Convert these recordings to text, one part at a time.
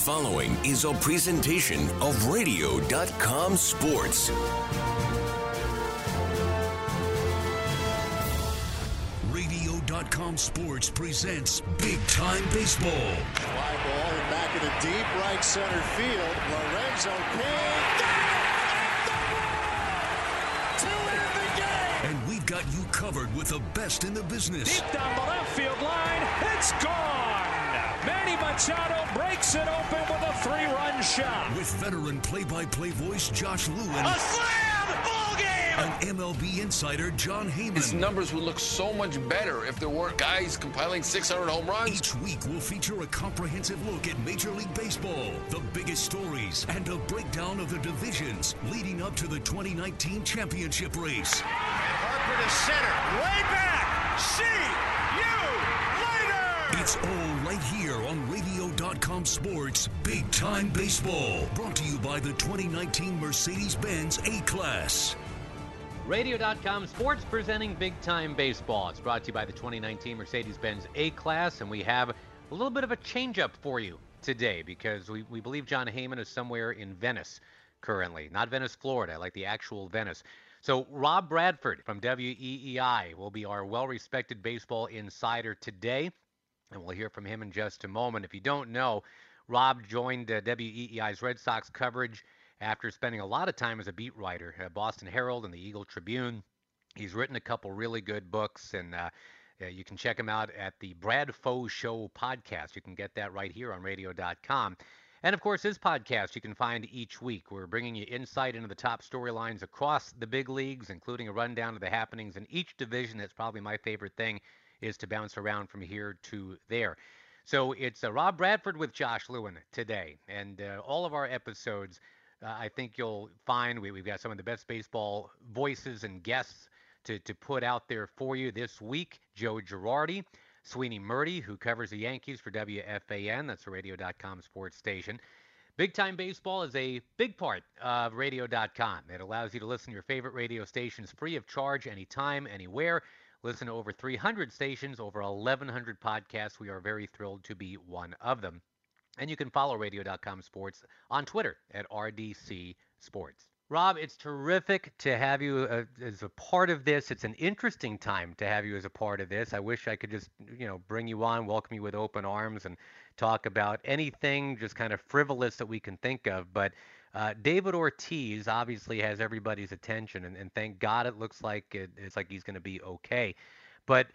Following is a presentation of Radio.com Sports. Radio.com Sports presents Big Time Baseball. Fly ball and back in the deep right center field. Lorenzo King. To end the game. And we've got you covered with the best in the business. Deep down the left field line. It's gone. Manny Machado breaks it open with a three-run shot. With veteran play-by-play voice Josh Lewin. A slam! Ball game! And MLB insider Jon Heyman. His numbers would look so much better if there weren't guys compiling 600 home runs. Each week we'll feature a comprehensive look at Major League Baseball, the biggest stories, and a breakdown of the divisions leading up to the 2019 championship race. Harper to center. Way back. See you later. It's all right here on Radio.com Sports Big Time Baseball. Brought to you by the 2019 Mercedes Benz A Class. Radio.com Sports presenting Big Time Baseball. It's brought to you by the 2019 Mercedes Benz A Class, and we have a little bit of a changeup for you today because we, we believe Jon Heyman is somewhere in Venice currently. Not Venice, Florida, like the actual Venice. So, Rob Bradford from WEEI will be our well respected baseball insider today, and we'll hear from him in just a moment. If you don't know, Rob joined uh, WEEI's Red Sox coverage after spending a lot of time as a beat writer at Boston Herald and the Eagle Tribune. He's written a couple really good books, and uh, you can check him out at the Bradfo Show podcast. You can get that right here on radio.com. And of course, his podcast you can find each week. We're bringing you insight into the top storylines across the big leagues, including a rundown of the happenings in each division. That's probably my favorite thing is to bounce around from here to there. So it's uh, Rob Bradford with Josh Lewin today, and uh, all of our episodes. Uh, I think you'll find we, have got some of the best baseball voices and guests to, to put out there for you this week. Joe Girardi, Sweeney Murti, who covers the Yankees for WFAN, that's a radio.com sports station. Big Time Baseball is a big part of radio.com. It allows you to listen to your favorite radio stations free of charge anytime, anywhere. Listen to over 300 stations, over 1,100 podcasts. We are very thrilled to be one of them. And you can follow radio.com sports on Twitter at RDC Sports. Rob, it's terrific to have you uh, as a part of this. It's an interesting time to have you as a part of this. I wish I could just, you know, bring you on, welcome you with open arms, and talk about anything just kind of frivolous that we can think of. But uh, David Ortiz obviously has everybody's attention, and, and thank God it looks like it, it's like he's going to be okay. But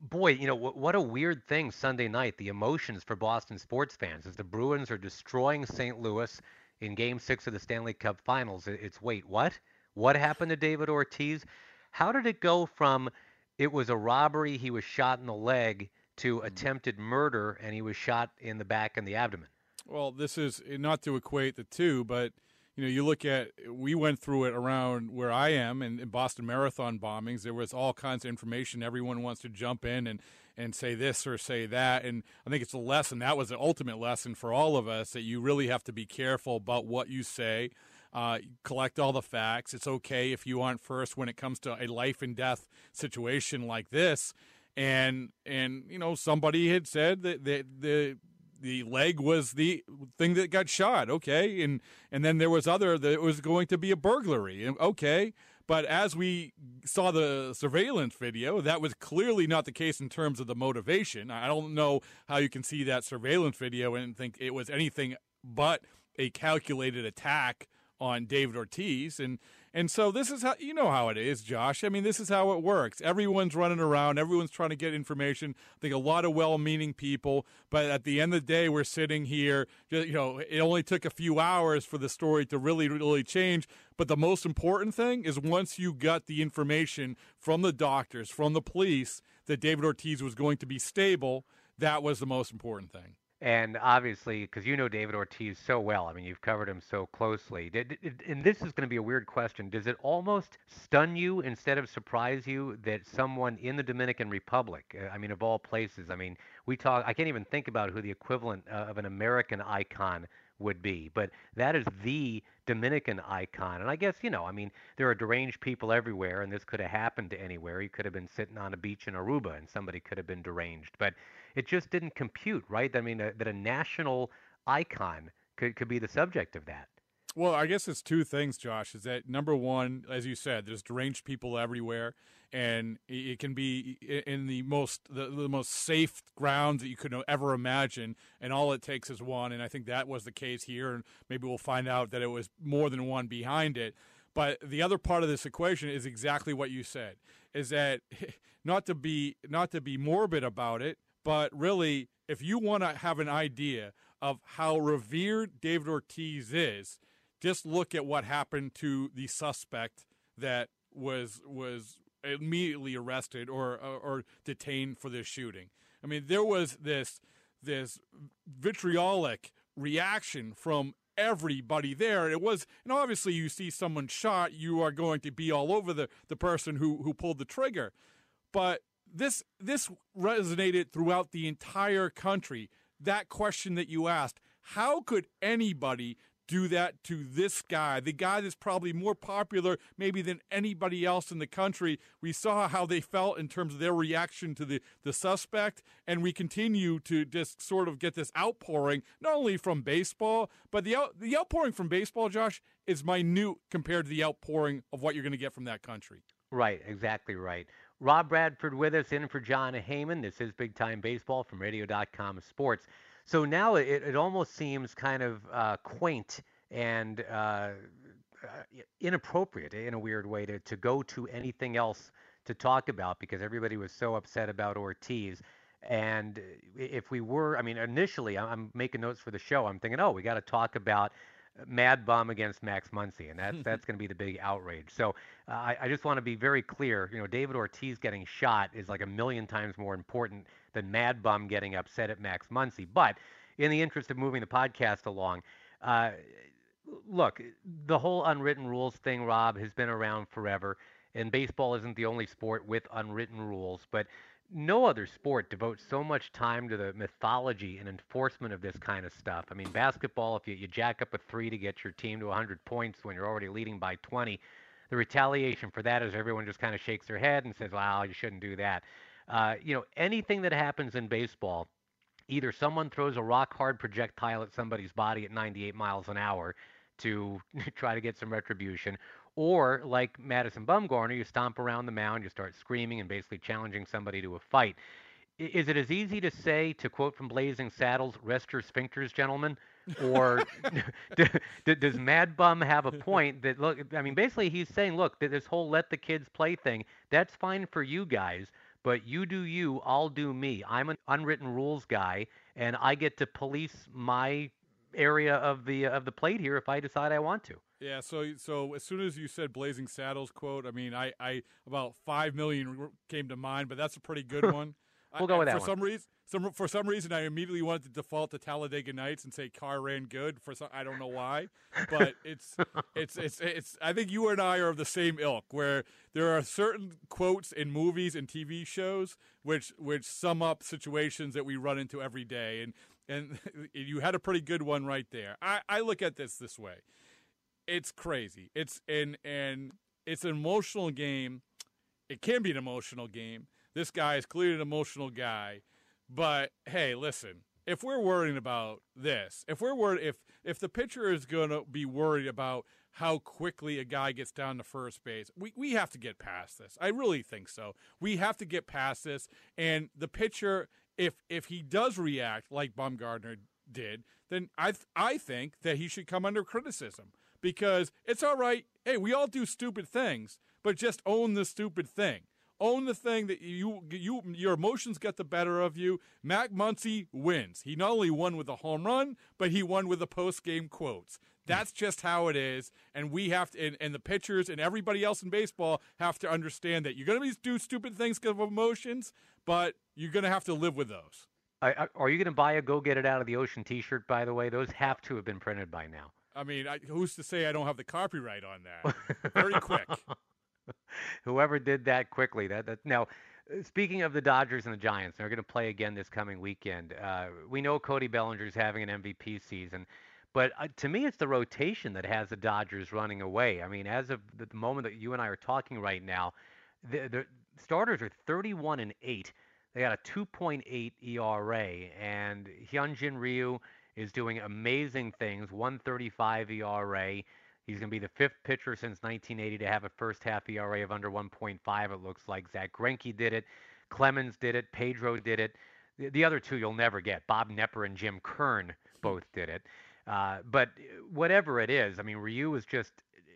boy, you know, what, what a weird thing Sunday night, the emotions for Boston sports fans as the Bruins are destroying St. Louis in game six of the Stanley Cup finals. It's wait, what? What happened to David Ortiz? How did it go from it was a robbery, he was shot in the leg, to Mm-hmm. attempted murder and he was shot in the back and the abdomen? Well, this is not to equate the two, but you know, you look at we went through it around where I am in, in Boston Marathon bombings. There was all kinds of information. Everyone wants to jump in and and say this or say that, and I think it's a lesson. That was the ultimate lesson for all of us that you really have to be careful about what you say. Uh, collect all the facts. It's okay if you aren't first when it comes to a life and death situation like this. and and you know somebody had said that the the the leg was the thing that got shot. Okay, and and then there was other that was going to be a burglary. Okay, but as we saw the surveillance video, that was clearly not the case in terms of the motivation. I don't know how you can see that surveillance video and think it was anything but a calculated attack on David Ortiz. And and so this is how you know how it is, Josh. I mean, this is how it works. Everyone's running around, everyone's trying to get information. I think a lot of well-meaning people, but at the end of the day, we're sitting here. You know, it only took a few hours for the story to really, really change. But the most important thing is once you got the information from the doctors, from the police, that David Ortiz was going to be stable. That was the most important thing. And obviously, because you know David Ortiz so well, I mean, you've covered him so closely. Did, did, and this is going to be a weird question. Does it almost stun you instead of surprise you that someone in the Dominican Republic, uh, I mean, of all places, I mean, we talk, I can't even think about who the equivalent uh, of an American icon would be, but that is the Dominican icon. And I guess, you know, I mean, there are deranged people everywhere, and this could have happened to anywhere. You could have been sitting on a beach in Aruba, and somebody could have been deranged. But it just didn't compute, right? I mean, a, that a national icon could, could be the subject of that. Well, I guess it's two things, Josh. Is that number one, as you said, there's deranged people everywhere, and it can be in the most the, the most safe grounds that you could ever imagine, and all it takes is one. And I think that was the case here, and maybe we'll find out that it was more than one behind it. But the other part of this equation is exactly what you said: is that not to be not to be morbid about it, but really, if you want to have an idea of how revered David Ortiz is, just look at what happened to the suspect that was was immediately arrested or, or, or detained for this shooting. I mean, there was this this vitriolic reaction from everybody there. It was, and obviously, you see someone shot, you are going to be all over the the person who who pulled the trigger. But this this resonated throughout the entire country. That question that you asked, how could anybody do that to this guy, the guy that's probably more popular maybe than anybody else in the country. We saw how they felt in terms of their reaction to the, the suspect, and we continue to just sort of get this outpouring, not only from baseball, but the, out, the outpouring from baseball, Josh, is minute compared to the outpouring of what you're going to get from that country. Right, exactly right. Rob Bradford with us in for Jon Heyman. This is Big Time Baseball from Radio.com Sports. So now it, it almost seems kind of uh, quaint and uh, uh, inappropriate in a weird way to, to go to anything else to talk about because everybody was so upset about Ortiz. And if we were, I mean, initially, I'm making notes for the show. I'm thinking, oh, we got to talk about Mad Bum against Max Muncy, and that's that's going to be the big outrage. So uh, I, I just want to be very clear. You know, David Ortiz getting shot is like a million times more important than Mad Bum getting upset at Max Muncy. But in the interest of moving the podcast along, uh, look, the whole unwritten rules thing, Rob, has been around forever, and baseball isn't the only sport with unwritten rules, but no other sport devotes so much time to the mythology and enforcement of this kind of stuff. I mean, basketball, if you, you jack up a three to get your team to 100 points when you're already leading by 20, the retaliation for that is everyone just kind of shakes their head and says, "Wow, you shouldn't do that." Uh, you know, anything that happens in baseball, either someone throws a rock hard projectile at somebody's body at 98 miles an hour to try to get some retribution, or like Madison Bumgarner, you stomp around the mound, you start screaming and basically challenging somebody to a fight. Is it as easy to say, to quote from Blazing Saddles, rest your sphincters, gentlemen? Or does Mad Bum have a point that, look, I mean, basically he's saying, look, this whole let the kids play thing, that's fine for you guys, but you do you, I'll do me. I'm an unwritten rules guy, and I get to police my area of the of the plate here if I decide I want to. Yeah, so so as soon as you said Blazing Saddles quote, I mean, I, I about five million came to mind, but that's a pretty good one. We'll go with that for one. some reason. Some, for some reason, I immediately wanted to default to Talladega Nights and say car ran good. For some, I don't know why, but it's it's it's it's. I think you and I are of the same ilk, where there are certain quotes in movies and TV shows which which sum up situations that we run into every day, and and you had a pretty good one right there. I, I look at this this way. It's crazy. It's and and it's an emotional game. It can be an emotional game, This guy is clearly an emotional guy. But hey, listen, if we're worrying about this, if we're worried, if if the pitcher is going to be worried about how quickly a guy gets down to first base, we we have to get past this. I really think so. We have to get past this, and the pitcher, if if he does react like Bumgarner did, then I th- I think that he should come under criticism because it's all right. Hey, we all do stupid things, but just own the stupid thing own the thing that you you your emotions get the better of you. Max Muncy wins. He not only won with a home run, but he won with the post game quotes. That's just how it is, and we have to, and, and the pitchers and everybody else in baseball have to understand that you're going to be do stupid things because of emotions, but you're going to have to live with those. I, I, are you going to buy a "Go Get It Out of the Ocean" T-shirt? By the way, those have to have been printed by now. I mean, I, who's to say I don't have the copyright on that? Very quick. Whoever did that quickly. That, that now. Uh, speaking of the Dodgers and the Giants, they're going to play again this coming weekend. Uh, we know Cody Bellinger's having an MVP season, but uh, to me, it's the rotation that has the Dodgers running away. I mean, as of the moment that you and I are talking right now, the, the starters are 31 and 8. They got a 2.8 ERA, and Hyunjin Ryu is doing amazing things. 135 ERA. He's going to be the fifth pitcher since 1980 to have a first half ERA of under 1.5. It looks like Zack Greinke did it, Clemens did it, Pedro did it. The, the other two you'll never get. Bob Knepper and Jim Kern both did it. Uh, but whatever it is, I mean, Ryu is just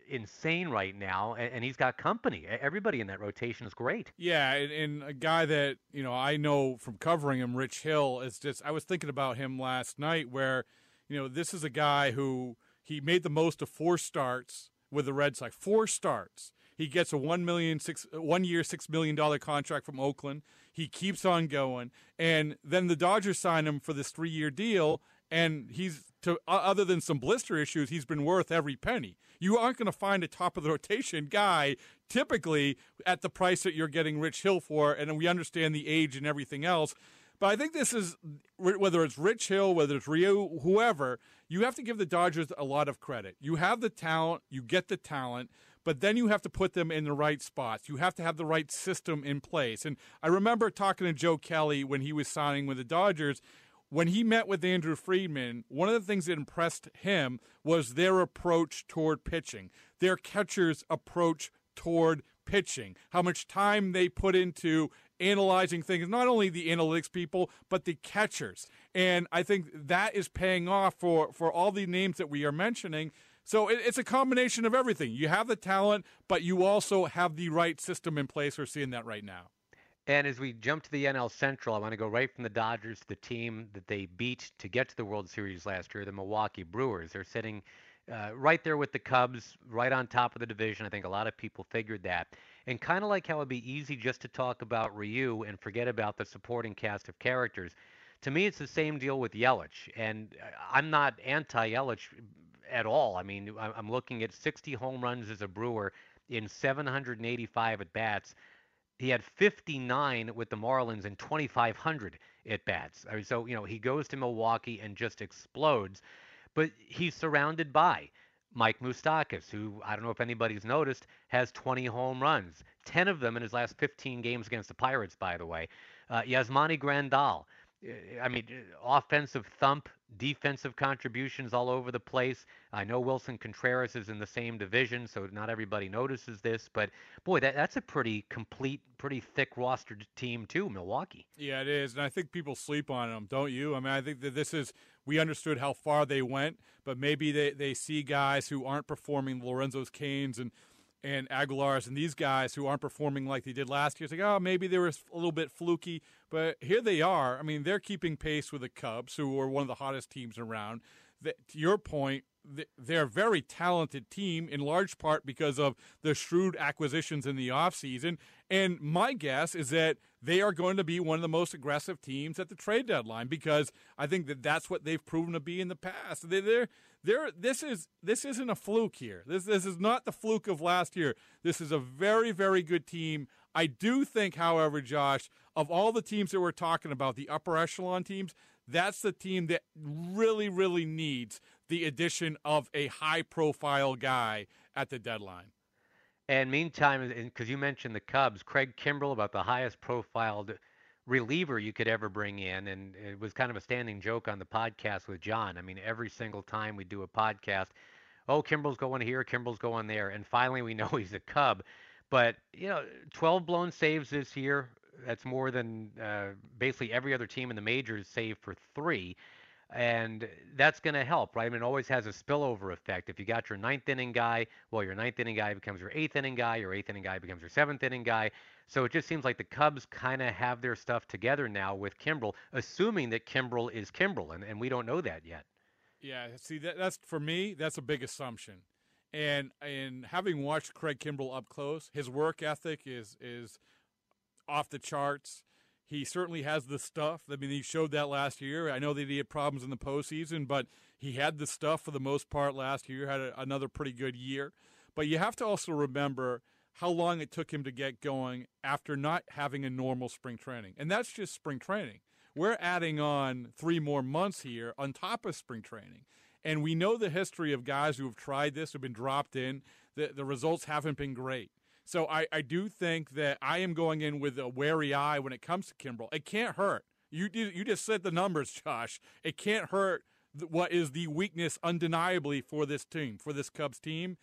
insane right now, and, and, he's got company. Everybody in that rotation is great. Yeah, and, and, a guy that you know I know from covering him, Rich Hill, is just. I was thinking about him last night, where you know this is a guy who he made the most of four starts with the Red Sox. Four starts. He gets a one million six one year six million dollar contract from Oakland. He keeps on going, and then the Dodgers sign him for this three year deal. And he's to other than some blister issues, he's been worth every penny. You aren't going to find a top of the rotation guy typically at the price that you're getting Rich Hill for, and we understand the age and everything else. But I think this is whether it's Rich Hill, whether it's Ryu, whoever, you have to give the Dodgers a lot of credit. You have the talent, you get the talent, but then you have to put them in the right spots. You have to have the right system in place. And I remember talking to Joe Kelly when he was signing with the Dodgers. When he met with Andrew Friedman, one of the things that impressed him was their approach toward pitching, their catcher's approach toward pitching, how much time they put into analyzing things, not only the analytics people, but the catchers. And I think that is paying off for, for all the names that we are mentioning. So it, it's a combination of everything. You have the talent, but you also have the right system in place. We're seeing that right now. And as we jump to the NL Central, I want to go right from the Dodgers to the team that they beat to get to the World Series last year, the Milwaukee Brewers. They're sitting uh, right there with the Cubs, right on top of the division. I think a lot of people figured that. And kind of like how it'd be easy just to talk about Ryu and forget about the supporting cast of characters, to me it's the same deal with Yelich. And uh, I'm not anti Yelich at all. I mean, I'm looking at 60 home runs as a Brewer in 785 at bats. He had 59 with the Marlins and 2,500 at bats. So, you know, he goes to Milwaukee and just explodes. But he's surrounded by Mike Moustakas, who I don't know if anybody's noticed, has 20 home runs, 10 of them in his last 15 games against the Pirates, by the way. Uh, Yasmani Grandal, I mean, offensive thump, defensive contributions all over the place. I know Willson Contreras is in the same division, so not everybody notices this, but boy, that, that's a pretty complete, pretty thick rostered team too, Milwaukee. Yeah, it is, and I think people sleep on them, don't you? I mean, I think that this is we understood how far they went, but maybe they, they see guys who aren't performing, Lorenzo's Cains and and Aguilar's and these guys who aren't performing like they did last year. It's like, oh, maybe they were a little bit fluky, but here they are. I mean, they're keeping pace with the Cubs, who are one of the hottest teams around. to your point, they're a very talented team in large part because of the shrewd acquisitions in the offseason. And my guess is that they are going to be one of the most aggressive teams at the trade deadline because I think that that's what they've proven to be in the past. They, they're, they're, this is this isn't a fluke here. This this is not the fluke of last year. This is a very very good team. I do think, however, Josh, of all the teams that we're talking about, the upper echelon teams, that's the team that really really needs the addition of a high profile guy at the deadline. And meantime, because you mentioned the Cubs, Craig Kimbrel, about the highest profiled reliever you could ever bring in. And it was kind of a standing joke on the podcast with Jon. I mean, every single time we do a podcast, oh, Kimbrel's going here, Kimbrel's going there. And finally, we know he's a Cub. But, you know, 12 blown saves this year. That's more than uh, basically every other team in the majors, save for three and that's going to help, right? I mean, it always has a spillover effect. If you got your ninth inning guy, well, your ninth inning guy becomes your eighth inning guy, your eighth inning guy becomes your seventh inning guy. So it just seems like the Cubs kind of have their stuff together now with Kimbrel, assuming that Kimbrel is Kimbrel, and, and we don't know that yet. Yeah, see, that, that's for me, that's a big assumption. And and having watched Craig Kimbrel up close, his work ethic is is off the charts. He certainly has the stuff. I mean, he showed that last year. I know that he had problems in the postseason, but he had the stuff for the most part last year. Had a, another pretty good year. But you have to also remember how long it took him to get going after not having a normal spring training, and that's just spring training. We're adding on three more months here on top of spring training. And we know the history of guys who have tried this, who've been dropped in. The, the results haven't been great. So I, I do think that I am going in with a wary eye when it comes to Kimbrel. It can't hurt. You you just said the numbers, Josh. It can't hurt what is the weakness undeniably for this team, for this Cubs team.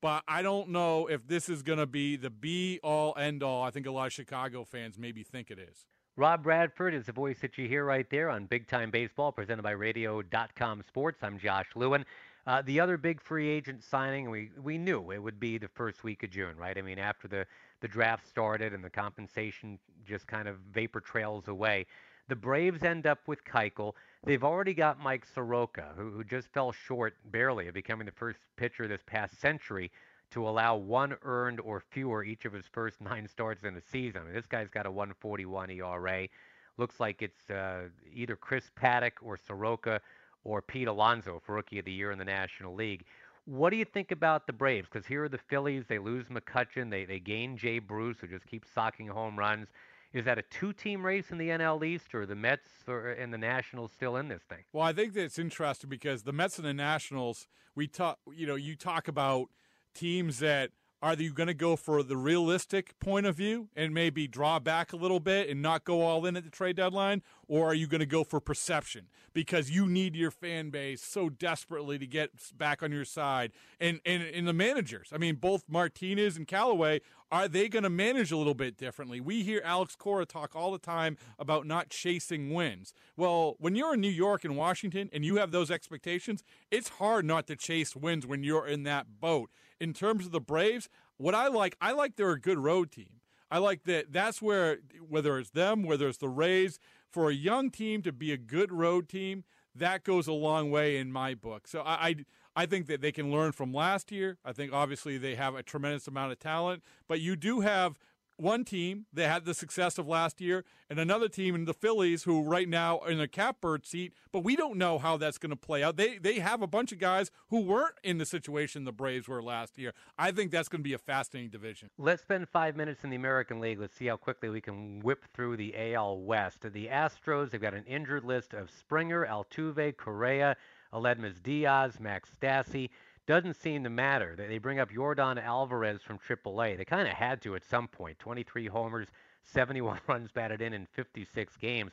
But I don't know if this is going to be the be all end all. I think a lot of Chicago fans maybe think it is. Rob Bradford is the voice that you hear right there on Big Time Baseball, presented by Radio.com Sports. I'm Josh Lewin. Uh, the other big free agent signing, we we knew it would be the first week of June, right? I mean, after the the draft started and the compensation just kind of vapor trails away. The Braves end up with Keuchel. They've already got Mike Soroka, who, who just fell short barely of becoming the first pitcher this past century to allow one earned or fewer each of his first nine starts in a season. I mean, this guy's got a 141 ERA. Looks like it's uh, either Chris Paddack or Soroka or Pete Alonso for Rookie of the Year in the National League. What do you think about the Braves? Because here are the Phillies. They lose McCutchen. They, they gain Jay Bruce, who just keeps socking home runs. Is that a two-team race in the NL East, or the Mets or, and the Nationals still in this thing? Well, I think that it's interesting because the Mets and the Nationals, we talk. You know, you talk about teams that are you going to go for the realistic point of view and maybe draw back a little bit and not go all in at the trade deadline? Or are you going to go for perception because you need your fan base so desperately to get back on your side? And, and, and the managers, I mean, both Martinez and Callaway, are they going to manage a little bit differently? We hear Alex Cora talk all the time about not chasing wins. Well, when you're in New York and Washington and you have those expectations, it's hard not to chase wins when you're in that boat in terms of the Braves, what I like, I like they're a good road team. I like that. That's where whether it's them, whether it's the Rays, for a young team to be a good road team, that goes a long way in my book. So I, I, I think that they can learn from last year. I think obviously they have a tremendous amount of talent, but you do have one team that had the success of last year, and another team in the Phillies who right now are in a catbird seat, but we don't know how that's going to play out. They they have a bunch of guys who weren't in the situation the Braves were last year. I think that's going to be a fascinating division. Let's spend five minutes in the American League. Let's see how quickly we can whip through the AL West. The Astros, they've got an injured list of Springer, Altuve, Correa, Aledmys Diaz, Max Stassi doesn't seem to matter. They bring up Yordan Alvarez from AAA. They kind of had to at some point. 23 homers, 71 runs batted in in 56 games.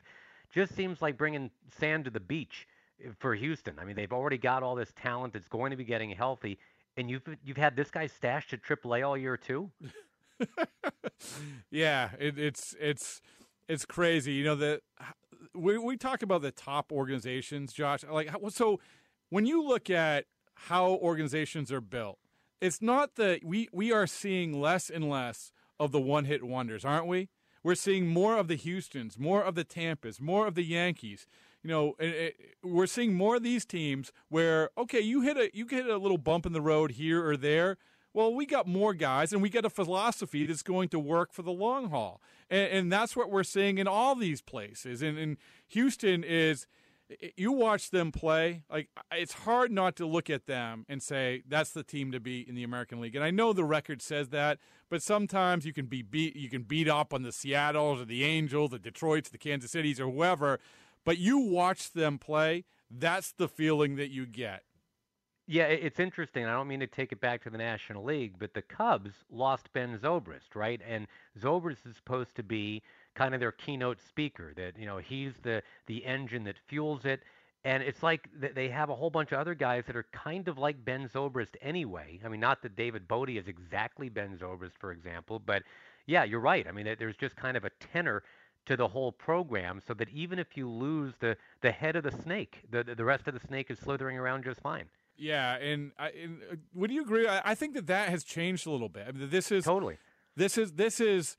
Just seems like bringing sand to the beach eh, for Houston. I mean, they've already got all this talent that's going to be getting healthy, and you've you've had this guy stashed at AAA all year too. yeah, it, it's it's it's crazy. You know that we we talk about the top organizations, Josh. Like so, when you look at how organizations are built. It's not that we, we are seeing less and less of the one hit wonders, aren't we? We're seeing more of the Houstons, more of the Tampas, more of the Yankees. You know, it, it, we're seeing more of these teams where okay, you hit a you hit a little bump in the road here or there. Well, we got more guys, and we got a philosophy that's going to work for the long haul, and, and that's what we're seeing in all these places. And, and Houston is you watch them play like it's hard not to look at them and say that's the team to beat in the American League. And I know the record says that, but sometimes you can be beat you can beat up on the Seattles or the Angels, the Detroits, the Kansas Cities or whoever, but you watch them play, that's the feeling that you get. Yeah, it's interesting. I don't mean to take it back to the National League, but the Cubs lost Ben Zobrist, right? And Zobrist is supposed to be kind of their keynote speaker. That you know he's the the engine that fuels it. And it's like they have a whole bunch of other guys that are kind of like Ben Zobrist anyway. I mean, not that David Bote is exactly Ben Zobrist, for example, but yeah, you're right. I mean, there's just kind of a tenor to the whole program, so that even if you lose the the head of the snake, the the rest of the snake is slithering around just fine. Yeah, and, I, and uh, would you agree? I, I, think that that has changed a little bit. I mean, this is totally. This is this is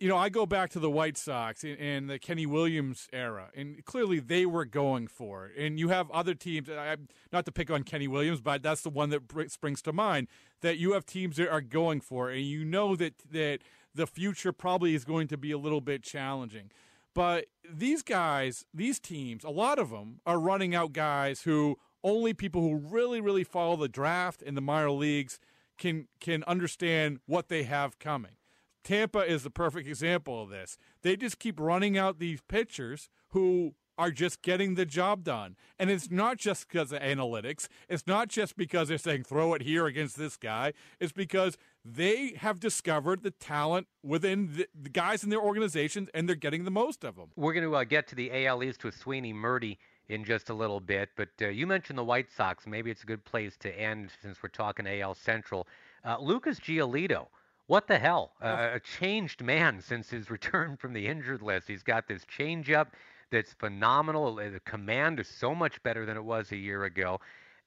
you know, I go back to the White Sox and, the Kenny Williams era, and clearly they were going for it. And you have other teams, I, not to pick on Kenny Williams, but that's the one that springs to mind, that you have teams that are going for it, and you know that, that the future probably is going to be a little bit challenging. But these guys, these teams, a lot of them are running out guys who only people who really, really follow the draft in the minor leagues can can understand what they have coming. Tampa is the perfect example of this. They just keep running out these pitchers who are just getting the job done. And it's not just because of analytics. It's not just because they're saying throw it here against this guy. It's because they have discovered the talent within the, guys in their organizations and they're getting the most of them. We're going to uh, get to the AL East with Sweeney Murti in just a little bit. But uh, you mentioned the White Sox. Maybe it's a good place to end since we're talking AL Central. Uh, Lucas Giolito what the hell? Uh, a changed man since his return from the injured list. He's got this changeup that's phenomenal. The command is so much better than it was a year ago.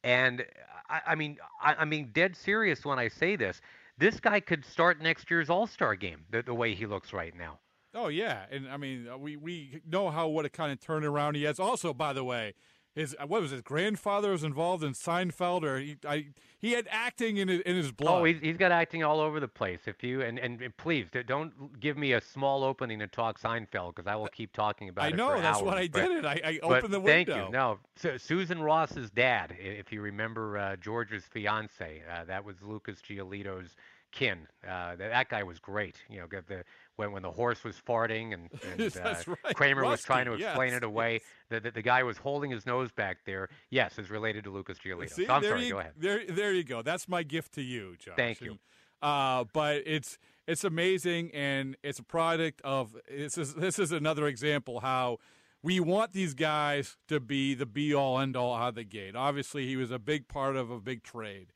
And I, I mean, I, I mean, dead serious when I say this. This guy could start next year's All Star game the, the way he looks right now. Oh yeah, and I mean, uh, we we know how what a kind of turnaround he has. Also, by the way, his uh, what was his grandfather was involved in Seinfeld, or he I, he had acting in his, in his blood. Oh, he's, he's got acting all over the place. If you and, and please don't give me a small opening to talk Seinfeld because I will keep talking about I it. I know that's hours, what I but, did. It I, I opened the window. Thank you. No, so Susan Ross's dad, if you remember uh, George's fiance, uh, that was Lucas Giolito's kin. Uh, that, that guy was great. You know, the when when the horse was farting and, and uh, right. Kramer Rusty, was trying to explain yes. it away. The, the, the guy was holding his nose back there. Yes, is related to Lucas Giolito. See, so I'm there sorry. You, go ahead. There, there you go. That's my gift to you, Josh. Thank you. And, uh, but it's it's amazing, and it's a product of this is this is another example how we want these guys to be the be all end all out of the gate. Obviously, he was a big part of a big trade.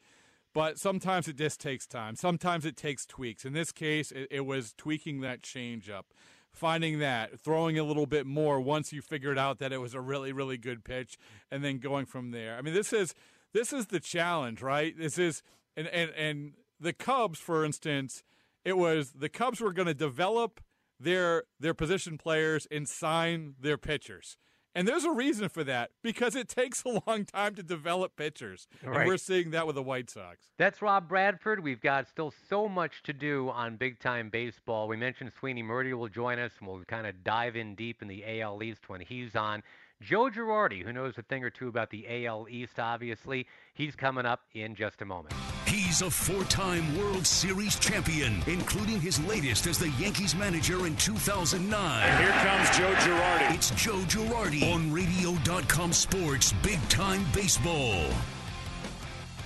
But sometimes it just takes time. Sometimes it takes tweaks. In this case, it, it was tweaking that change up, finding that, throwing a little bit more once you figured out that it was a really, really good pitch, and then going from there. I mean, this is this is the challenge, right? This is and and and the Cubs, for instance, it was the Cubs were going to develop their their position players and sign their pitchers. And there's a reason for that because it takes a long time to develop pitchers. Right. And we're seeing that with the White Sox. That's Rob Bradford. We've got still so much to do on big time baseball. We mentioned Sweeney Murti will join us, and we'll kind of dive in deep in the AL East when he's on. Joe Girardi, who knows a thing or two about the AL East, obviously, he's coming up in just a moment. He's a four time World Series champion, including his latest as the Yankees manager in 2009. And here comes Joe Girardi. It's Joe Girardi on Radio.com Sports Big Time Baseball.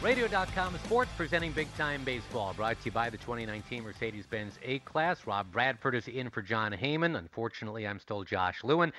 Radio.com Sports presenting Big Time Baseball, brought to you by the 2019 Mercedes Benz A Class. Rob Bradford is in for Jon Heyman. Unfortunately, I'm still Josh Lewin.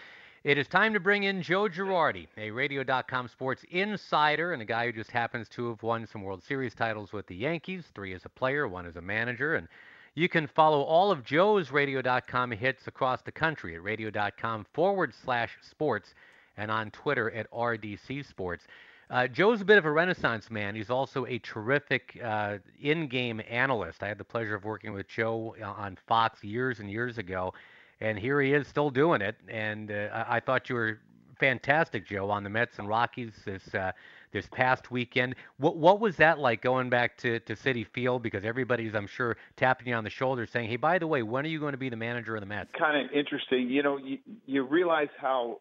It is time to bring in Joe Girardi, a Radio.com sports insider and a guy who just happens to have won some World Series titles with the Yankees, three as a player, one as a manager. And you can follow all of Joe's Radio.com hits across the country at Radio.com forward slash sports and on Twitter at RDC Sports. Uh, Joe's a bit of a renaissance man. He's also a terrific uh, in game analyst. I had the pleasure of working with Joe uh, on Fox years and years ago and here he is still doing it. And uh, I, thought you were fantastic, Joe, on the Mets and Rockies this uh, this past weekend. What what was that like going back to, to Citi Field? Because everybody's, I'm sure, tapping you on the shoulder, saying, "Hey, by the way, when are you going to be the manager of the Mets?" Kind of interesting. You know, you, you realize how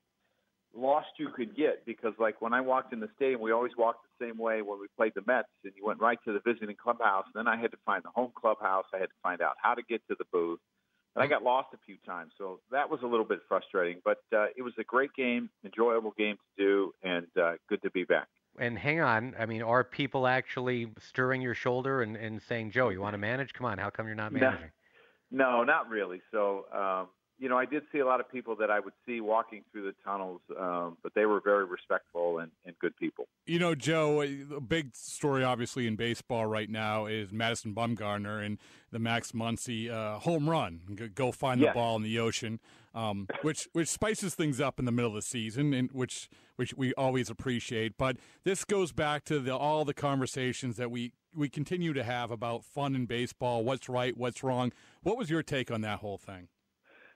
lost you could get because, like, when I walked in the stadium, we always walked the same way when we played the Mets, and you went right to the visiting clubhouse. And then I had to find the home clubhouse. I had to find out how to get to the booth and I got lost a few times, so that was a little bit frustrating. But uh, it was a great game, enjoyable game to do, and uh, good to be back. and hang on, I mean, are people actually stirring your shoulder and, and saying, Joe, you want to manage? Come on, how come you're not managing? No, no not really. So, um, you know, I did see a lot of people that I would see walking through the tunnels, um, but they were very respectful and, and good people. You know, Joe, a big story obviously in baseball right now is Madison Bumgarner and the Max Muncy uh, home run. Go find the yes. ball in the ocean, um, which which spices things up in the middle of the season, and which which we always appreciate. But this goes back to the, all the conversations that we we continue to have about fun in baseball, what's right, what's wrong. What was your take on that whole thing?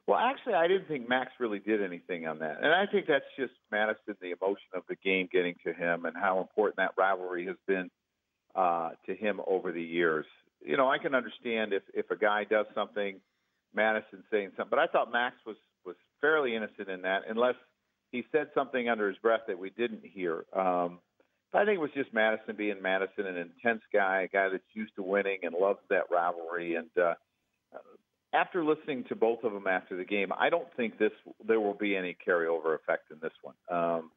Well, actually, I didn't think Max really did anything on that, and I think that's just Madison, the emotion of the game getting to him, and how important that rivalry has been uh, to him over the years. You know, I can understand if if a guy does something, Madison saying something, but I thought Max was was fairly innocent in that, unless he said something under his breath that we didn't hear. Um, but I think it was just Madison being Madison, an intense guy, a guy that's used to winning and loves that rivalry, and. Uh, after listening to both of them after the game, I don't think this there will be any carryover effect in this one. Um,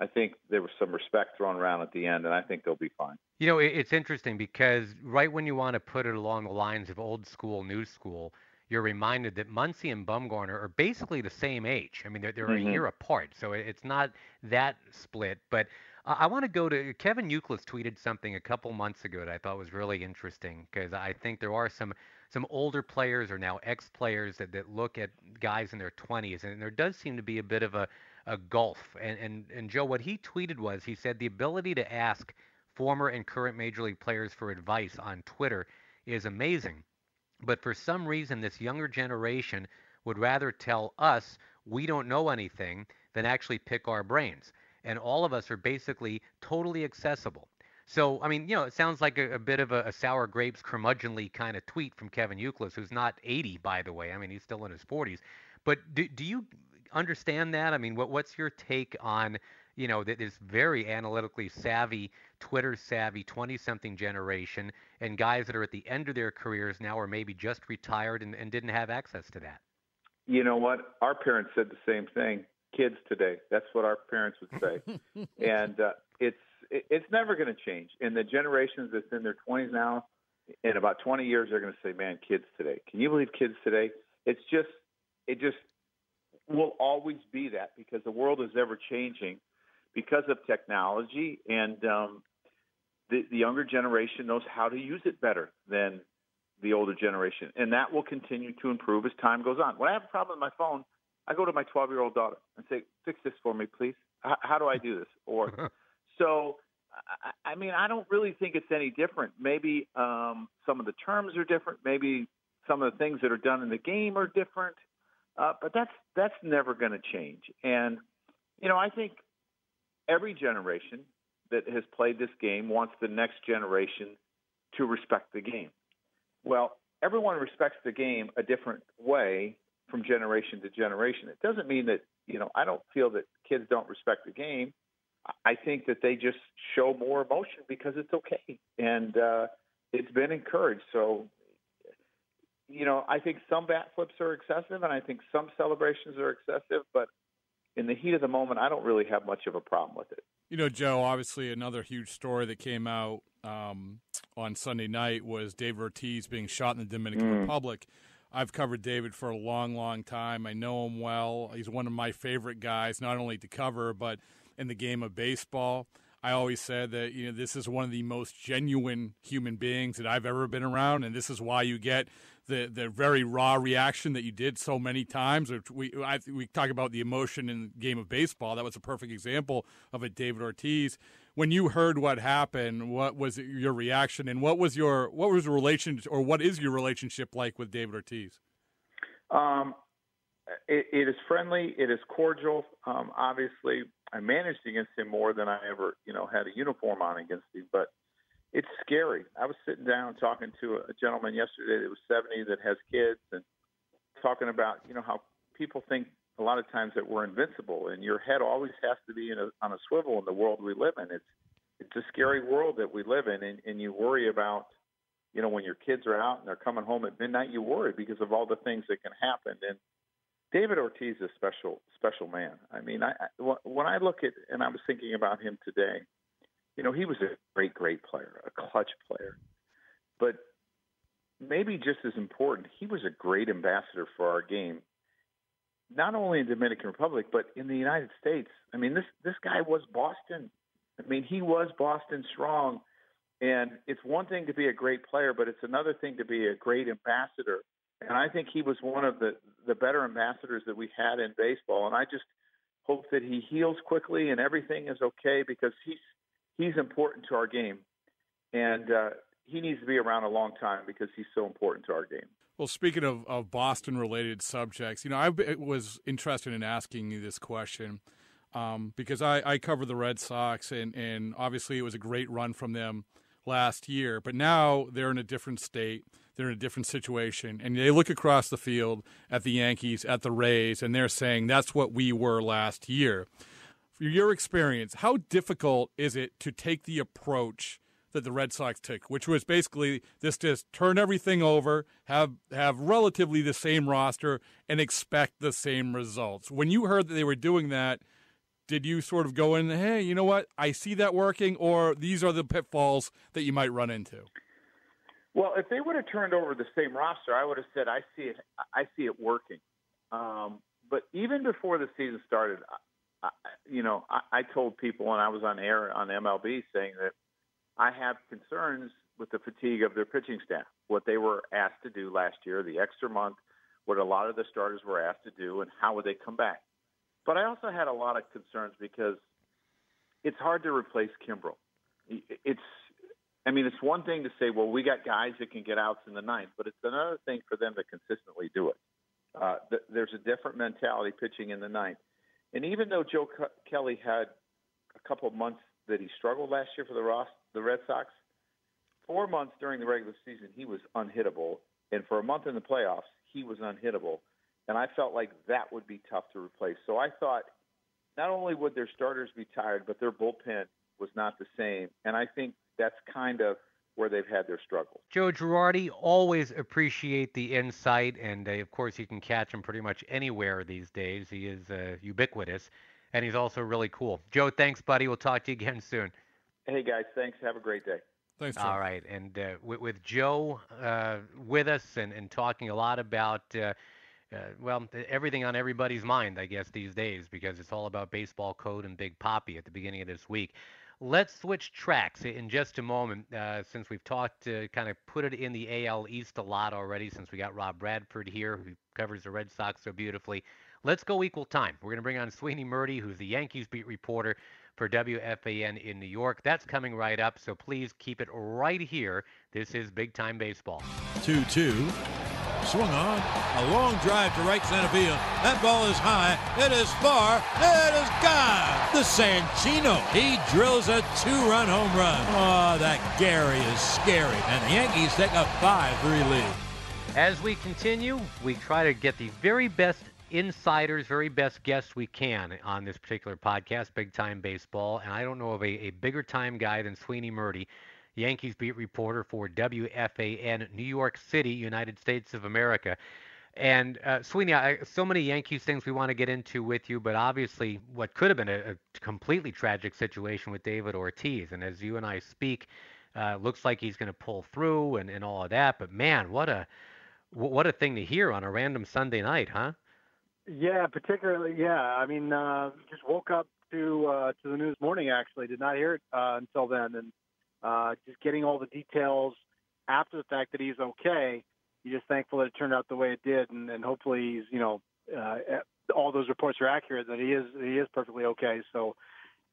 I think there was some respect thrown around at the end, and I think they'll be fine. You know, it's interesting because right when you want to put it along the lines of old school, new school, you're reminded that Muncy and Bumgarner are basically the same age. I mean, they're, they're Mhm. a year apart, so it's not that split. But I want to go to Kevin Youkilis tweeted something a couple months ago that I thought was really interesting because I think there are some some older players or now ex players that, that look at guys in their 20s, and there does seem to be a bit of a, a gulf. And, and and Joe, what he tweeted was he said the ability to ask former and current major league players for advice on Twitter is amazing. But for some reason, this younger generation would rather tell us we don't know anything than actually pick our brains. And all of us are basically totally accessible. So, I mean, you know, it sounds like a, a bit of a, a, sour grapes curmudgeonly kind of tweet from Kevin Youkilis, who's not 80, by the way. I mean, he's still in his 40s. But do, do you understand that? I mean, what, what's your take on, you know, this very analytically savvy, Twitter savvy 20 something generation and guys that are at the end of their careers now or maybe just retired and, and didn't have access to that? You know what? Our parents said the same thing. Kids today. That's what our parents would say. and uh, it's it's never going to change. And the generations that's in their 20s now, in about 20 years, they're going to say, "Man, kids today. Can you believe kids today?" It's just, it just will always be that because the world is ever changing because of technology, and um, the, the younger generation knows how to use it better than the older generation, and that will continue to improve as time goes on. When I have a problem with my phone, I go to my 12 year old daughter and say, "Fix this for me, please. How do I do this?" Or so I, I mean, I don't really think it's any different. Maybe um, some of the terms are different. Maybe some of the things that are done in the game are different. Uh, but that's that's never going to change. And you know, I think every generation that has played this game wants the next generation to respect the game. Well, everyone respects the game a different way from generation to generation. It doesn't mean that you know I don't feel that kids don't respect the game. I think that they just show more emotion because it's okay, and uh, it's been encouraged. So, you know, I think some bat flips are excessive, and I think some celebrations are excessive. But in the heat of the moment, I don't really have much of a problem with it. You know, Joe. Obviously, another huge story that came out um, on Sunday night was David Ortiz being shot in the Dominican Mm. Republic. I've covered David for a long, long time. I know him well. He's one of my favorite guys, not only to cover, but in the game of baseball. I always said that you know this is one of the most genuine human beings that I've ever been around, and this is why you get the the very raw reaction that you did so many times. We I, we talk about the emotion in the game of baseball. That was a perfect example of it. David Ortiz. When you heard what happened, what was your reaction, and what was your what was the relationship, or what is your relationship like with David Ortiz? Um, it, it is friendly. It is cordial. Um, obviously, I managed against him more than I ever, you know, had a uniform on against him. But it's scary. I was sitting down talking to a gentleman yesterday that was 70 that has kids, and talking about, you know, how people think a lot of times that we're invincible, and your head always has to be in a, on a swivel in the world we live in. It's it's a scary world that we live in, and, and you worry about you know, when your kids are out and they're coming home at midnight, you worry because of all the things that can happen. And David Ortiz is a special, special man. I mean, I, I when I look at and I was thinking about him today, you know, he was a great, great player, a clutch player. But maybe just as important, he was a great ambassador for our game, not only in the Dominican Republic but in the United States. I mean, this this guy was Boston. I mean, he was Boston strong. And it's one thing to be a great player, but it's another thing to be a great ambassador. And I think he was one of the the better ambassadors that we had in baseball. And I just hope that he heals quickly and everything is okay because he's he's important to our game. And uh, he needs to be around a long time because he's so important to our game. Well, speaking of, of Boston related subjects, you know, I was interested in asking you this question um, because I, I cover the Red Sox, and, and obviously it was a great run from them last year, but now they're in a different state. They're in a different situation. And they look across the field at the Yankees, at the Rays, and they're saying that's what we were last year. For your experience, how difficult is it to take the approach that the Red Sox took, which was basically this just turn everything over, have have relatively the same roster, and expect the same results. When you heard that they were doing that, did you sort of go in, hey, you know what, I see that working, or these are the pitfalls that you might run into? Well, if they would have turned over the same roster, I would have said I see it. I see it working. Um, but even before the season started, I, you know, I, I told people when I was on air on MLB saying that I have concerns with the fatigue of their pitching staff, what they were asked to do last year, the extra month, what a lot of the starters were asked to do, and how would they come back. But I also had a lot of concerns because it's hard to replace Kimbrel. It's, I mean, it's one thing to say, well, we got guys that can get outs in the ninth, but it's another thing for them to consistently do it. Uh, th- there's a different mentality pitching in the ninth. And even though Joe Kelly had a couple months that he struggled last year for the Ross, the Red Sox. Four months during the regular season, he was unhittable, and for a month in the playoffs, he was unhittable. And I felt like that would be tough to replace. So I thought not only would their starters be tired, but their bullpen was not the same. And I think that's kind of where they've had their struggles. Joe Girardi, always appreciate the insight, and uh, of course you can catch him pretty much anywhere these days. He is uh, ubiquitous and he's also really cool. Joe, thanks, buddy. We'll talk to you again soon. Hey, guys. Thanks. Have a great day. Thanks. Joe. All right. And uh, with, with, Joe uh, with us and, and talking a lot about, uh, well, everything on everybody's mind, I guess, these days, because it's all about baseball code and Big Poppy at the beginning of this week. Let's switch tracks in just a moment, uh, since we've talked, uh, kind of put it in the AL East a lot already, since we got Rob Bradford here, who covers the Red Sox so beautifully. Let's go equal time. We're going to bring on Sweeney Murti, who's the Yankees beat reporter for WFAN in New York. That's coming right up, so please keep it right here. This is Big Time Baseball. 2 2. Swung on. A long drive to right center field. That ball is high. It is far. It is gone. The Sanchino. He drills a two run home run. Oh, that Gary is scary. And the Yankees take a 5 3 lead. As we continue, we try to get the very best insiders, very best guests we can on this particular podcast, Big Time Baseball. And I don't know of a, a bigger time guy than Sweeney Murti, Yankees beat reporter for WFAN, New York City, United States of America. And uh, Sweeney, I, so many Yankees things we want to get into with you, but obviously, what could have been a, a completely tragic situation with David Ortiz. And as you and I speak, uh, looks like he's going to pull through and, and all of that. But man, what a what a thing to hear on a random Sunday night, huh? Yeah, particularly. Yeah, I mean, uh, just woke up to uh, to the news morning. Actually, did not hear it uh, until then, and uh, just getting all the details after the fact that he's okay. You're just thankful that it turned out the way it did, and, and hopefully he's you know uh, all those reports are accurate that he is he is perfectly okay. So,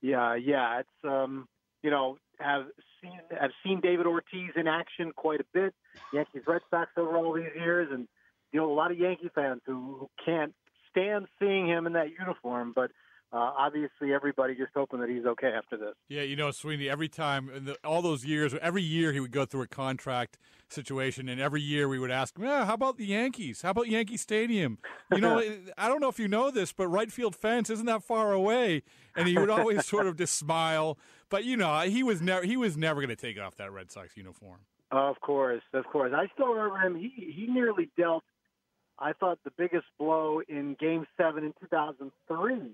yeah, yeah, it's um, you know have seen have seen David Ortiz in action quite a bit. Yankees Red Sox over all these years, and you know a lot of Yankee fans who, who can't stand seeing him in that uniform, but uh, obviously everybody just hoping that he's okay after this. Yeah, you know, Sweeney, every time, the, all those years, every year he would go through a contract situation, and every year we would ask him, yeah, how about the Yankees? How about Yankee Stadium? You know, I don't know if you know this, but right field fence isn't that far away, and he would always sort of just smile. But you know, he was never he was never going to take off that Red Sox uniform. Of course, of course. I still remember him. He he nearly dealt I thought the biggest blow in Game Seven in 2003,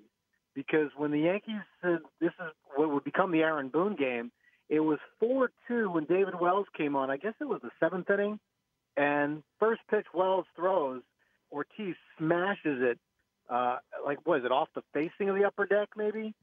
because when the Yankees said this is what would become the Aaron Boone game, It was 4 2 when David Wells came on. I guess it was the seventh inning. And first pitch Wells throws, Ortiz smashes it, uh, like, what is it, off the facing of the upper deck, maybe?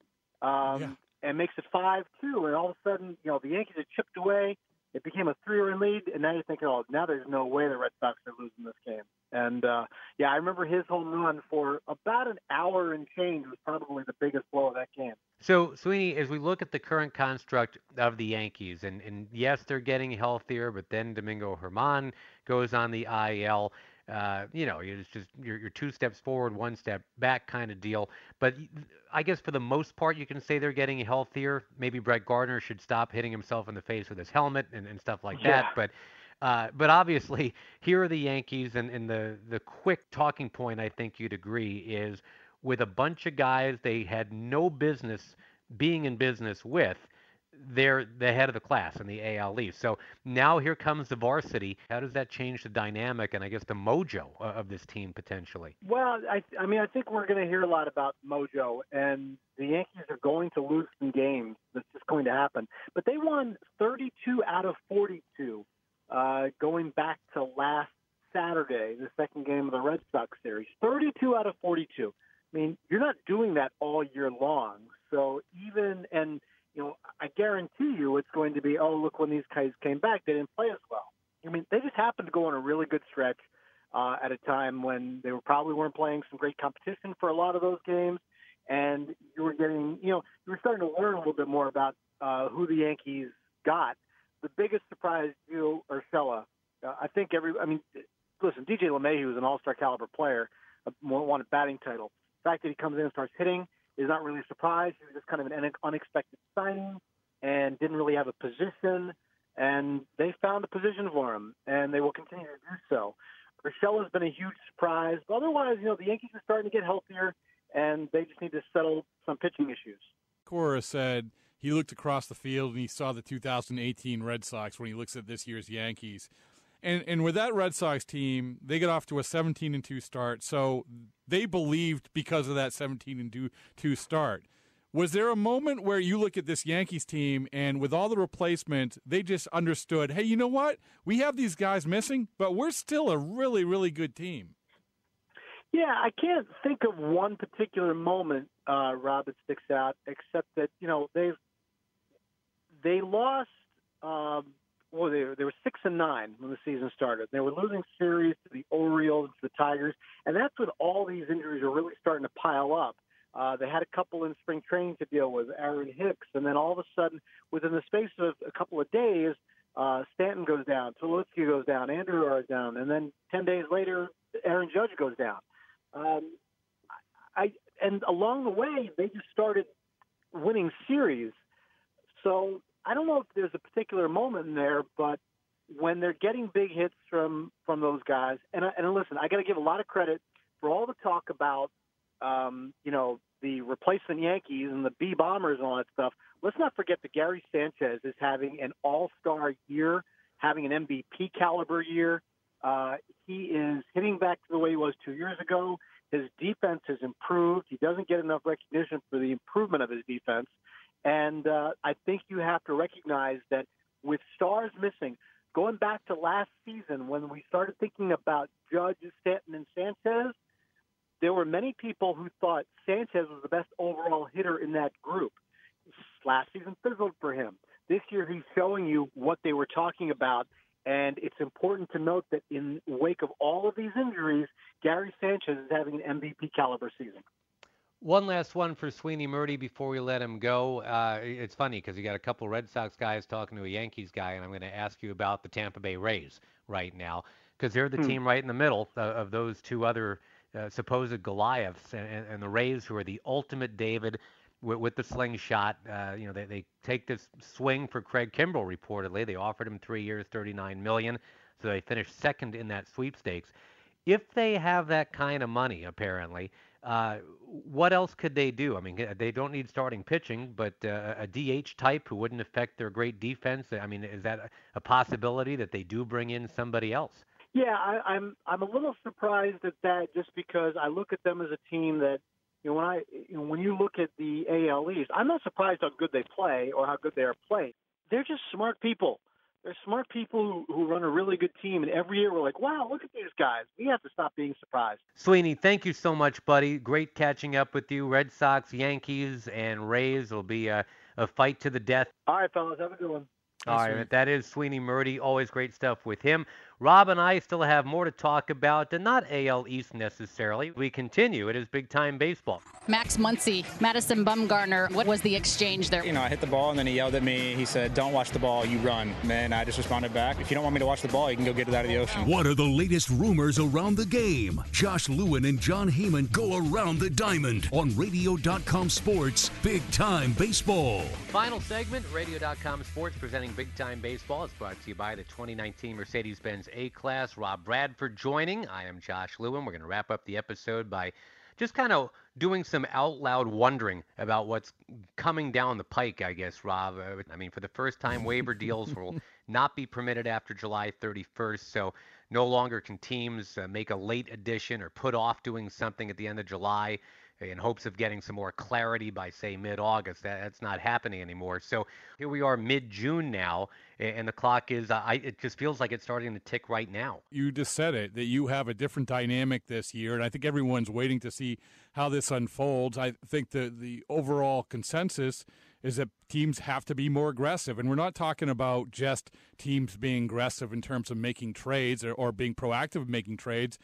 Um, yeah. And makes it 5 2. And all of a sudden, you know, the Yankees had chipped away. It became a three run lead. And now you're thinking, oh, now there's no way the Red Sox are losing this game. And uh, yeah, I remember his home run for about an hour and change was probably the biggest blow of that game. So, Sweeney, as we look at the current construct of the Yankees, and, and yes, they're getting healthier, but then Domingo Germán goes on the IL. Uh, you know, it's just you're, you're two steps forward, one step back kind of deal. But I guess for the most part, you can say they're getting healthier. Maybe Brett Gardner should stop hitting himself in the face with his helmet and, and stuff like yeah. that. But uh, but obviously, here are the Yankees, and, and the the quick talking point I think you'd agree is with a bunch of guys they had no business being in business with. They're the head of the class in the AL East. So now here comes the varsity. How does that change the dynamic and I guess the mojo of this team potentially? Well, I, I mean, I think we're going to hear a lot about mojo, and the Yankees are going to lose some games. That's just going to happen. But they won 32 out of 42 uh, going back to last Saturday, the second game of the Red Sox series. 32 out of 42. I mean, you're not doing that all year long. So even and you know, I guarantee you, it's going to be oh look when these guys came back, they didn't play as well. I mean, they just happened to go on a really good stretch uh, at a time when they were probably weren't playing some great competition for a lot of those games, and you were getting you know you were starting to learn a little bit more about uh, who the Yankees got the biggest surprise, Gio Urshela. Uh, I think every. I mean, listen, DJ LeMahieu is an All-Star caliber player, a won a batting title. The fact that he comes in and starts hitting is not really a surprise. He was just kind of an unexpected signing and didn't really have a position. And they found a position for him, and they will continue to do so. Urshela has been a huge surprise. But otherwise, you know, the Yankees are starting to get healthier, and they just need to settle some pitching issues. Cora said he looked across the field and he saw the 2018 Red Sox when he looks at this year's Yankees. And and with that Red Sox team, they get off to a 17 and 2 start. So they believed because of that 17 and 2 start. Was there a moment where you look at this Yankees team and with all the replacement, they just understood, hey, you know what? We have these guys missing, but we're still a really, really good team. Yeah, I can't think of one particular moment, uh, Rob, that sticks out, except that you know they've they lost. Um, well, they, they were six and nine when the season started. They were losing series to the Orioles, to the Tigers, and that's when all these injuries are really starting to pile up. Uh, they had a couple in spring training to deal with, Aaron Hicks, and then all of a sudden, within the space of a couple of days, uh, Stanton goes down, Tulowitzki goes down, Andujar goes down, and then ten days later, Aaron Judge goes down. Um, I and along the way, they just started winning series. So I don't know if there's a particular moment in there, but when they're getting big hits from from those guys, and and listen, I got to give a lot of credit for all the talk about um, you know the replacement Yankees and the B Bombers and all that stuff. Let's not forget that Gary Sanchez is having an All Star year, having an MVP caliber year. Uh, he is hitting back to the way he was two years ago. His defense has improved. He doesn't get enough recognition for the improvement of his defense. And uh, I think you have to recognize that with stars missing, going back to last season when we started thinking about Judge, Stanton, and Sanchez, there were many people who thought Sanchez was the best overall hitter in that group. Last season fizzled for him. This year, he's showing you what they were talking about. And it's important to note that in wake of all of these injuries, Gary Sanchez is having an MVP caliber season. One last one for Sweeney Murti before we let him go. Uh, it's funny because you got a couple Red Sox guys talking to a Yankees guy, and I'm going to ask you about the Tampa Bay Rays right now because they're the hmm. team right in the middle of, of those two other uh, supposed Goliaths, and, and, the Rays, who are the ultimate David with, with the slingshot. Uh, you know, they, they take this swing for Craig Kimbrel reportedly. They offered him three years, 39 million, so they finished second in that sweepstakes. If they have that kind of money, apparently uh, what else could they do? I mean, they don't need starting pitching, but uh, a DH type who wouldn't affect their great defense. I mean, is that a possibility that they do bring in somebody else? Yeah, I, I'm I'm a little surprised at that, just because I look at them as a team that you know when I you know, when you look at the AL East, I'm not surprised how good they play or how good they are playing. they're just smart people. They're smart people who, who run a really good team, and every year we're like, wow, look at these guys. We have to stop being surprised. Sweeney, thank you so much, buddy. Great catching up with you. Red Sox, Yankees, and Rays will be a, a fight to the death. All right, fellas, have a good one. All right, that is Sweeney Murti. Always great stuff with him. Rob and I still have more to talk about, and not AL East necessarily. We continue. It is big time baseball. Max Muncy, Madison Bumgarner. What was the exchange there? You know, I hit the ball, and then he yelled at me. He said, "Don't watch the ball, you run." And then I just responded back, "If you don't want me to watch the ball, you can go get it out of the ocean." What are the latest rumors around the game? Josh Lewin and Jon Heyman go around the diamond on Radio.com Sports Big Time Baseball. Final segment, Radio.com Sports presenting Big Time Baseball. It's brought to you by the 2019 Mercedes-Benz A-Class. Rob Bradford joining. I am Josh Lewin. We're going to wrap up the episode by just kind of doing some out loud wondering about what's coming down the pike, I guess, Rob. I mean, for the first time, waiver deals will not be permitted after July 31st. So no longer can teams uh, make a late addition or put off doing something at the end of July in hopes of getting some more clarity by, say, mid August. That, that's not happening anymore. So here we are mid June now, and the clock is, I, it just feels like it's starting to tick right now. You just said it, that you have a different dynamic this year, and I think everyone's waiting to see how this unfolds. I think the, the overall consensus is that teams have to be more aggressive. And we're not talking about just teams being aggressive in terms of making trades or, or being proactive in making trades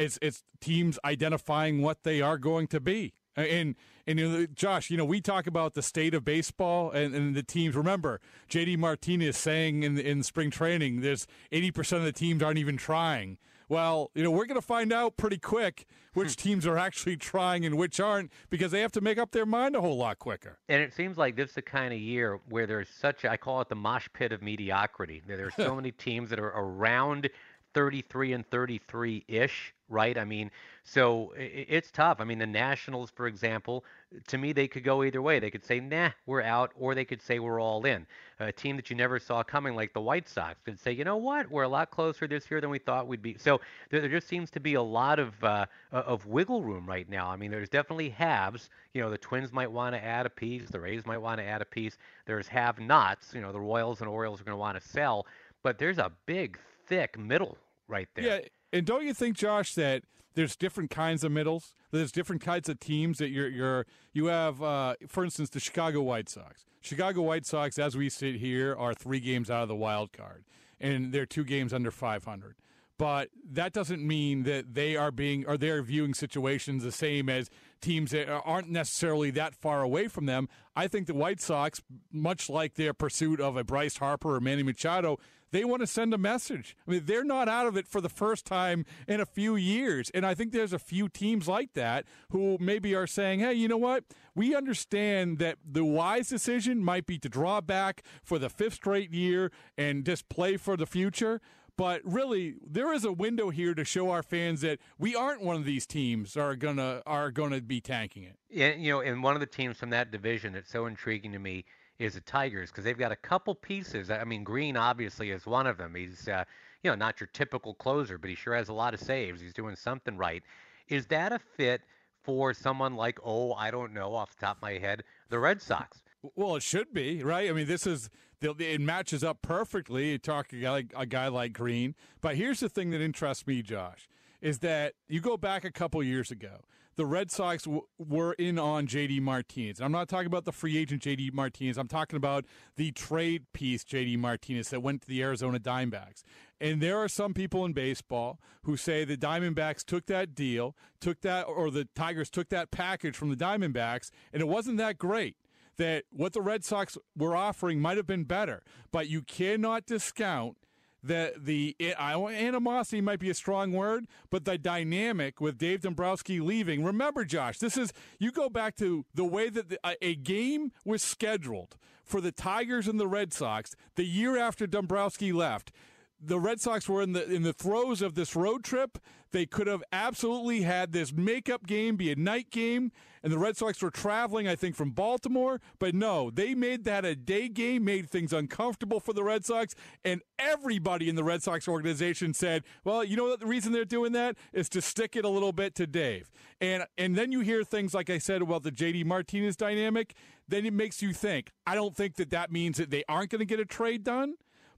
it's it's teams identifying what they are going to be. And and you know, Josh, you know, we talk about the state of baseball and, and the teams. Remember, JD Martinez saying in in spring training, there's 80 percent of the teams aren't even trying. Well, you know, we're going to find out pretty quick which Hmm. teams are actually trying and which aren't because they have to make up their mind a whole lot quicker. And it seems like this is the kind of year where there's such, a, I call it the mosh pit of mediocrity. There are so many teams that are around 33 and 33 ish, right? I mean, so it's tough. I mean, the Nationals, for example, to me, they could go either way. They could say, nah, we're out, or they could say, we're all in. A team that you never saw coming, like the White Sox, could say, you know what, we're a lot closer this year than we thought we'd be. So there, there just seems to be a lot of uh, of wiggle room right now. I mean, there's definitely halves. You know, the Twins might want to add a piece, the Rays might want to add a piece. There's have-nots. You know, the Royals and Orioles are going to want to sell, but there's a big, thick middle right there. Yeah, and don't you think, Josh, that there's different kinds of middles? There's different kinds of teams that you're you're you have. Uh, for instance, the Chicago White Sox. Chicago White Sox, as we sit here, are three games out of the wild card, and they're two games under 500. But that doesn't mean that they are being or they're viewing situations the same as teams that aren't necessarily that far away from them. I think the White Sox, much like their pursuit of a Bryce Harper or Manny Machado, they want to send a message. I mean, they're not out of it for the first time in a few years. And I think there's a few teams like that who maybe are saying, hey, you know what? We understand that the wise decision might be to draw back for the fifth straight year and just play for the future. But really, there is a window here to show our fans that we aren't one of these teams are gonna are gonna be tanking it. Yeah, you know, and one of the teams from that division that's so intriguing to me is the Tigers because they've got a couple pieces. I mean, Greene obviously is one of them. He's, uh, you know, not your typical closer, but he sure has a lot of saves. He's doing something right. Is that a fit for someone like, oh, I don't know, off the top of my head, the Red Sox? Well, it should be right. I mean, this is it matches up perfectly. You talk like a guy like Greene, but here's the thing that interests me, Josh, is that you go back a couple years ago. The Red Sox w- were in on JD Martinez. I'm not talking about the free agent JD Martinez. I'm talking about the trade piece JD Martinez that went to the Arizona Diamondbacks. And there are some people in baseball who say the Diamondbacks took that deal, took that, or the Tigers took that package from the Diamondbacks, and it wasn't that great that what the Red Sox were offering might have been better, but you cannot discount that the I- animosity might be a strong word, but the dynamic with Dave Dombrowski leaving. Remember, Josh, this is you go back to the way that the, a, a game was scheduled for the Tigers and the Red Sox the year after Dombrowski left the Red Sox were in the in the throes of this road trip. They could have absolutely had this makeup game be a night game, and the Red Sox were traveling, I think, from Baltimore. But no, they made that a day game, made things uncomfortable for the Red Sox, and everybody in the Red Sox organization said, "Well, you know what? The reason they're doing that is to stick it a little bit to Dave." And and then you hear things like I said about the JD Martinez dynamic. then it makes you think. I don't think that that means that they aren't going to get a trade done,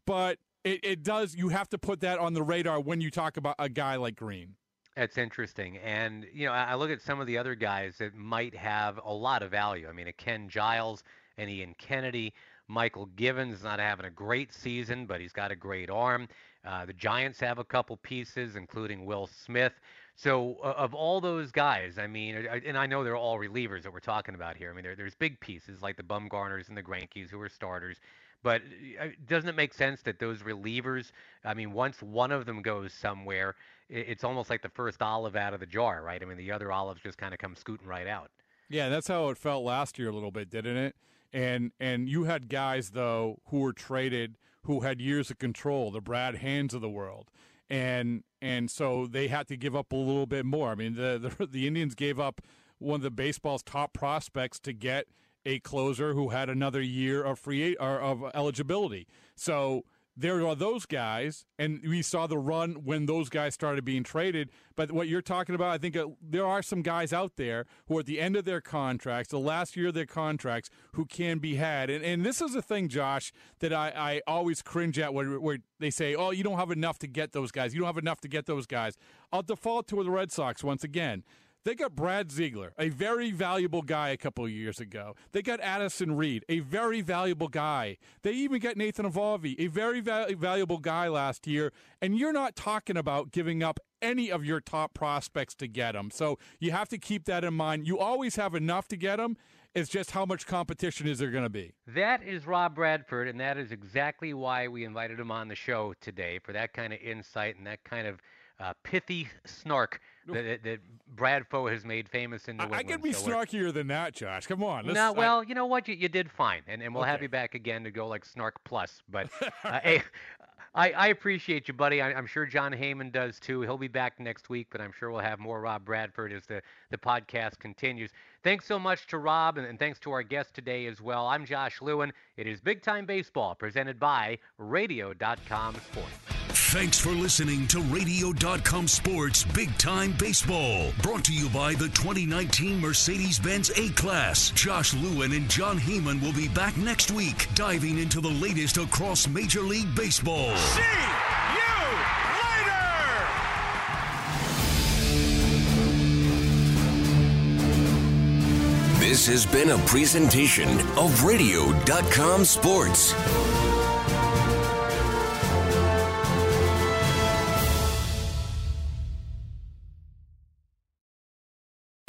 but it, it does. You have to put that on the radar when you talk about a guy like Greene. That's interesting. And, you know, I look at some of the other guys that might have a lot of value. I mean, a Ken Giles and Ian Kennedy. Mychal Givens is not having a great season, but he's got a great arm. Uh, the Giants have a couple pieces, including Will Smith. So, uh, of all those guys, I mean, and I know they're all relievers that we're talking about here. I mean, there, there's big pieces like the Bumgarners and the Greinkes who are starters. But uh, doesn't it make sense that those relievers, I mean, once one of them goes somewhere, it's almost like the first olive out of the jar, right? I mean, the other olives just kind of come scooting right out. Yeah, that's how it felt last year a little bit, didn't it? And and you had guys though who were traded who had years of control, the Brad Hands of the world. And and so they had to give up a little bit more. I mean, the the, the Indians gave up one of the baseball's top prospects to get a closer who had another year of free or of eligibility. So there are those guys, and we saw the run when those guys started being traded. But what you're talking about, I think uh, there are some guys out there who are at the end of their contracts, the last year of their contracts, who can be had. And, and this is a thing, Josh, that I, I always cringe at where, where they say, oh, you don't have enough to get those guys. You don't have enough to get those guys. I'll default to the Red Sox once again. They got Brad Ziegler, a very valuable guy a couple of years ago. They got Addison Reed, a very valuable guy. They even got Nathan Eovaldi, a very va- valuable guy last year. And you're not talking about giving up any of your top prospects to get them. So you have to keep that in mind. You always have enough to get them. It's just how much competition is there going to be? That is Rob Bradford, and that is exactly why we invited him on the show today for that kind of insight and that kind of uh, pithy snark that, that Bradfo has made famous in New England. I can be so snarkier than that, Josh. Come on. No, well, I, you know what? You, you did fine, and, and we'll okay. have you back again to go like Snark Plus. But uh, hey, I, I appreciate you, buddy. I, am sure Jon Heyman does too. He'll be back next week, but I'm sure we'll have more Rob Bradford as the, the podcast continues. Thanks so much to Rob, and, and thanks to our guest today as well. I'm Josh Lewin. It is Big Time Baseball presented by Radio.com Sports. Thanks for listening to Radio.com Sports Big Time Baseball. Brought to you by the 2019 Mercedes Benz A Class. Josh Lewin and Jon Heyman will be back next week, diving into the latest across Major League Baseball. See you later! This has been a presentation of Radio.com Sports.